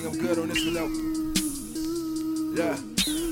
Listen up. Yeah.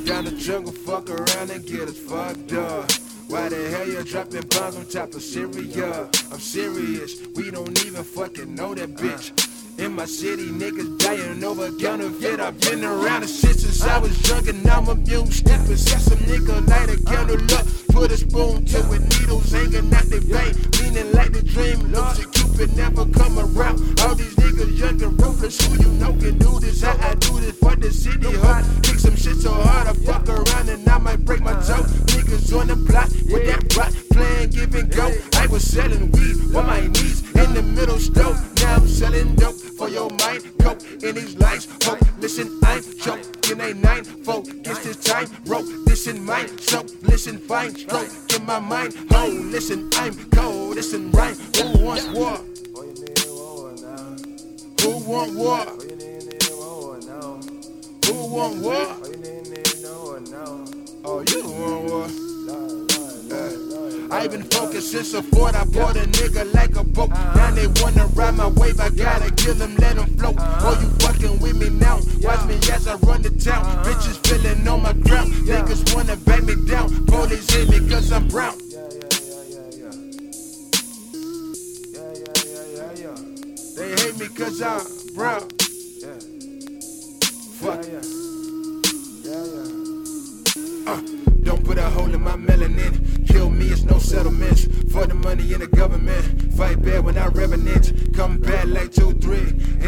Down the jungle, fuck around and get us fucked up. Why the hell you dropping bombs on top of Syria? I'm serious, we don't even fucking know that bitch. In my city, niggas dying over counterfeit. I've been around the shit since I was young and I'm immune. amused. Possess some nigga light a candle up, put a spoon to it, needles hanging out the vein. Meaning like the dream, and Cupid never come around. All these young and ruthless, who you know can do this? How I do this for the city, huh? Kick some shit so hard, I fuck around and I might break my toe. Niggas on the block with that rock, playing give and go. I was selling weed on my knees in the middle stove. Now I'm selling dope for your mind. Coke in these lights. Hope, listen, I'm choking a nine. Focus this time. Rope this in mind. So listen, fine. Stroke in my mind. Oh, listen, I'm cold. Listen, right. Who wants war? Want war? Who want war? Oh, you want war? I've been focused since a fort. I bought a nigga like a boat. Now they wanna ride my wave. I gotta kill them, let them float. Oh, you fucking with me now? Watch me as I run the town. Bitches feeling on my ground. Niggas wanna back me down. Police hate me cause I'm brown. They hate me cause I'm brown. Fuck. yeah Uh, don't put a hole in my melanin. Kill me, it's no settlements. For the money in the government. Fight bad when I revenant. Come back like 2 3.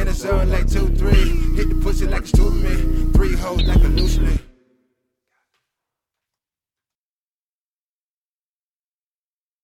In the zone like 2 3. Hit the pussy like it's two me. Three hoes like a loose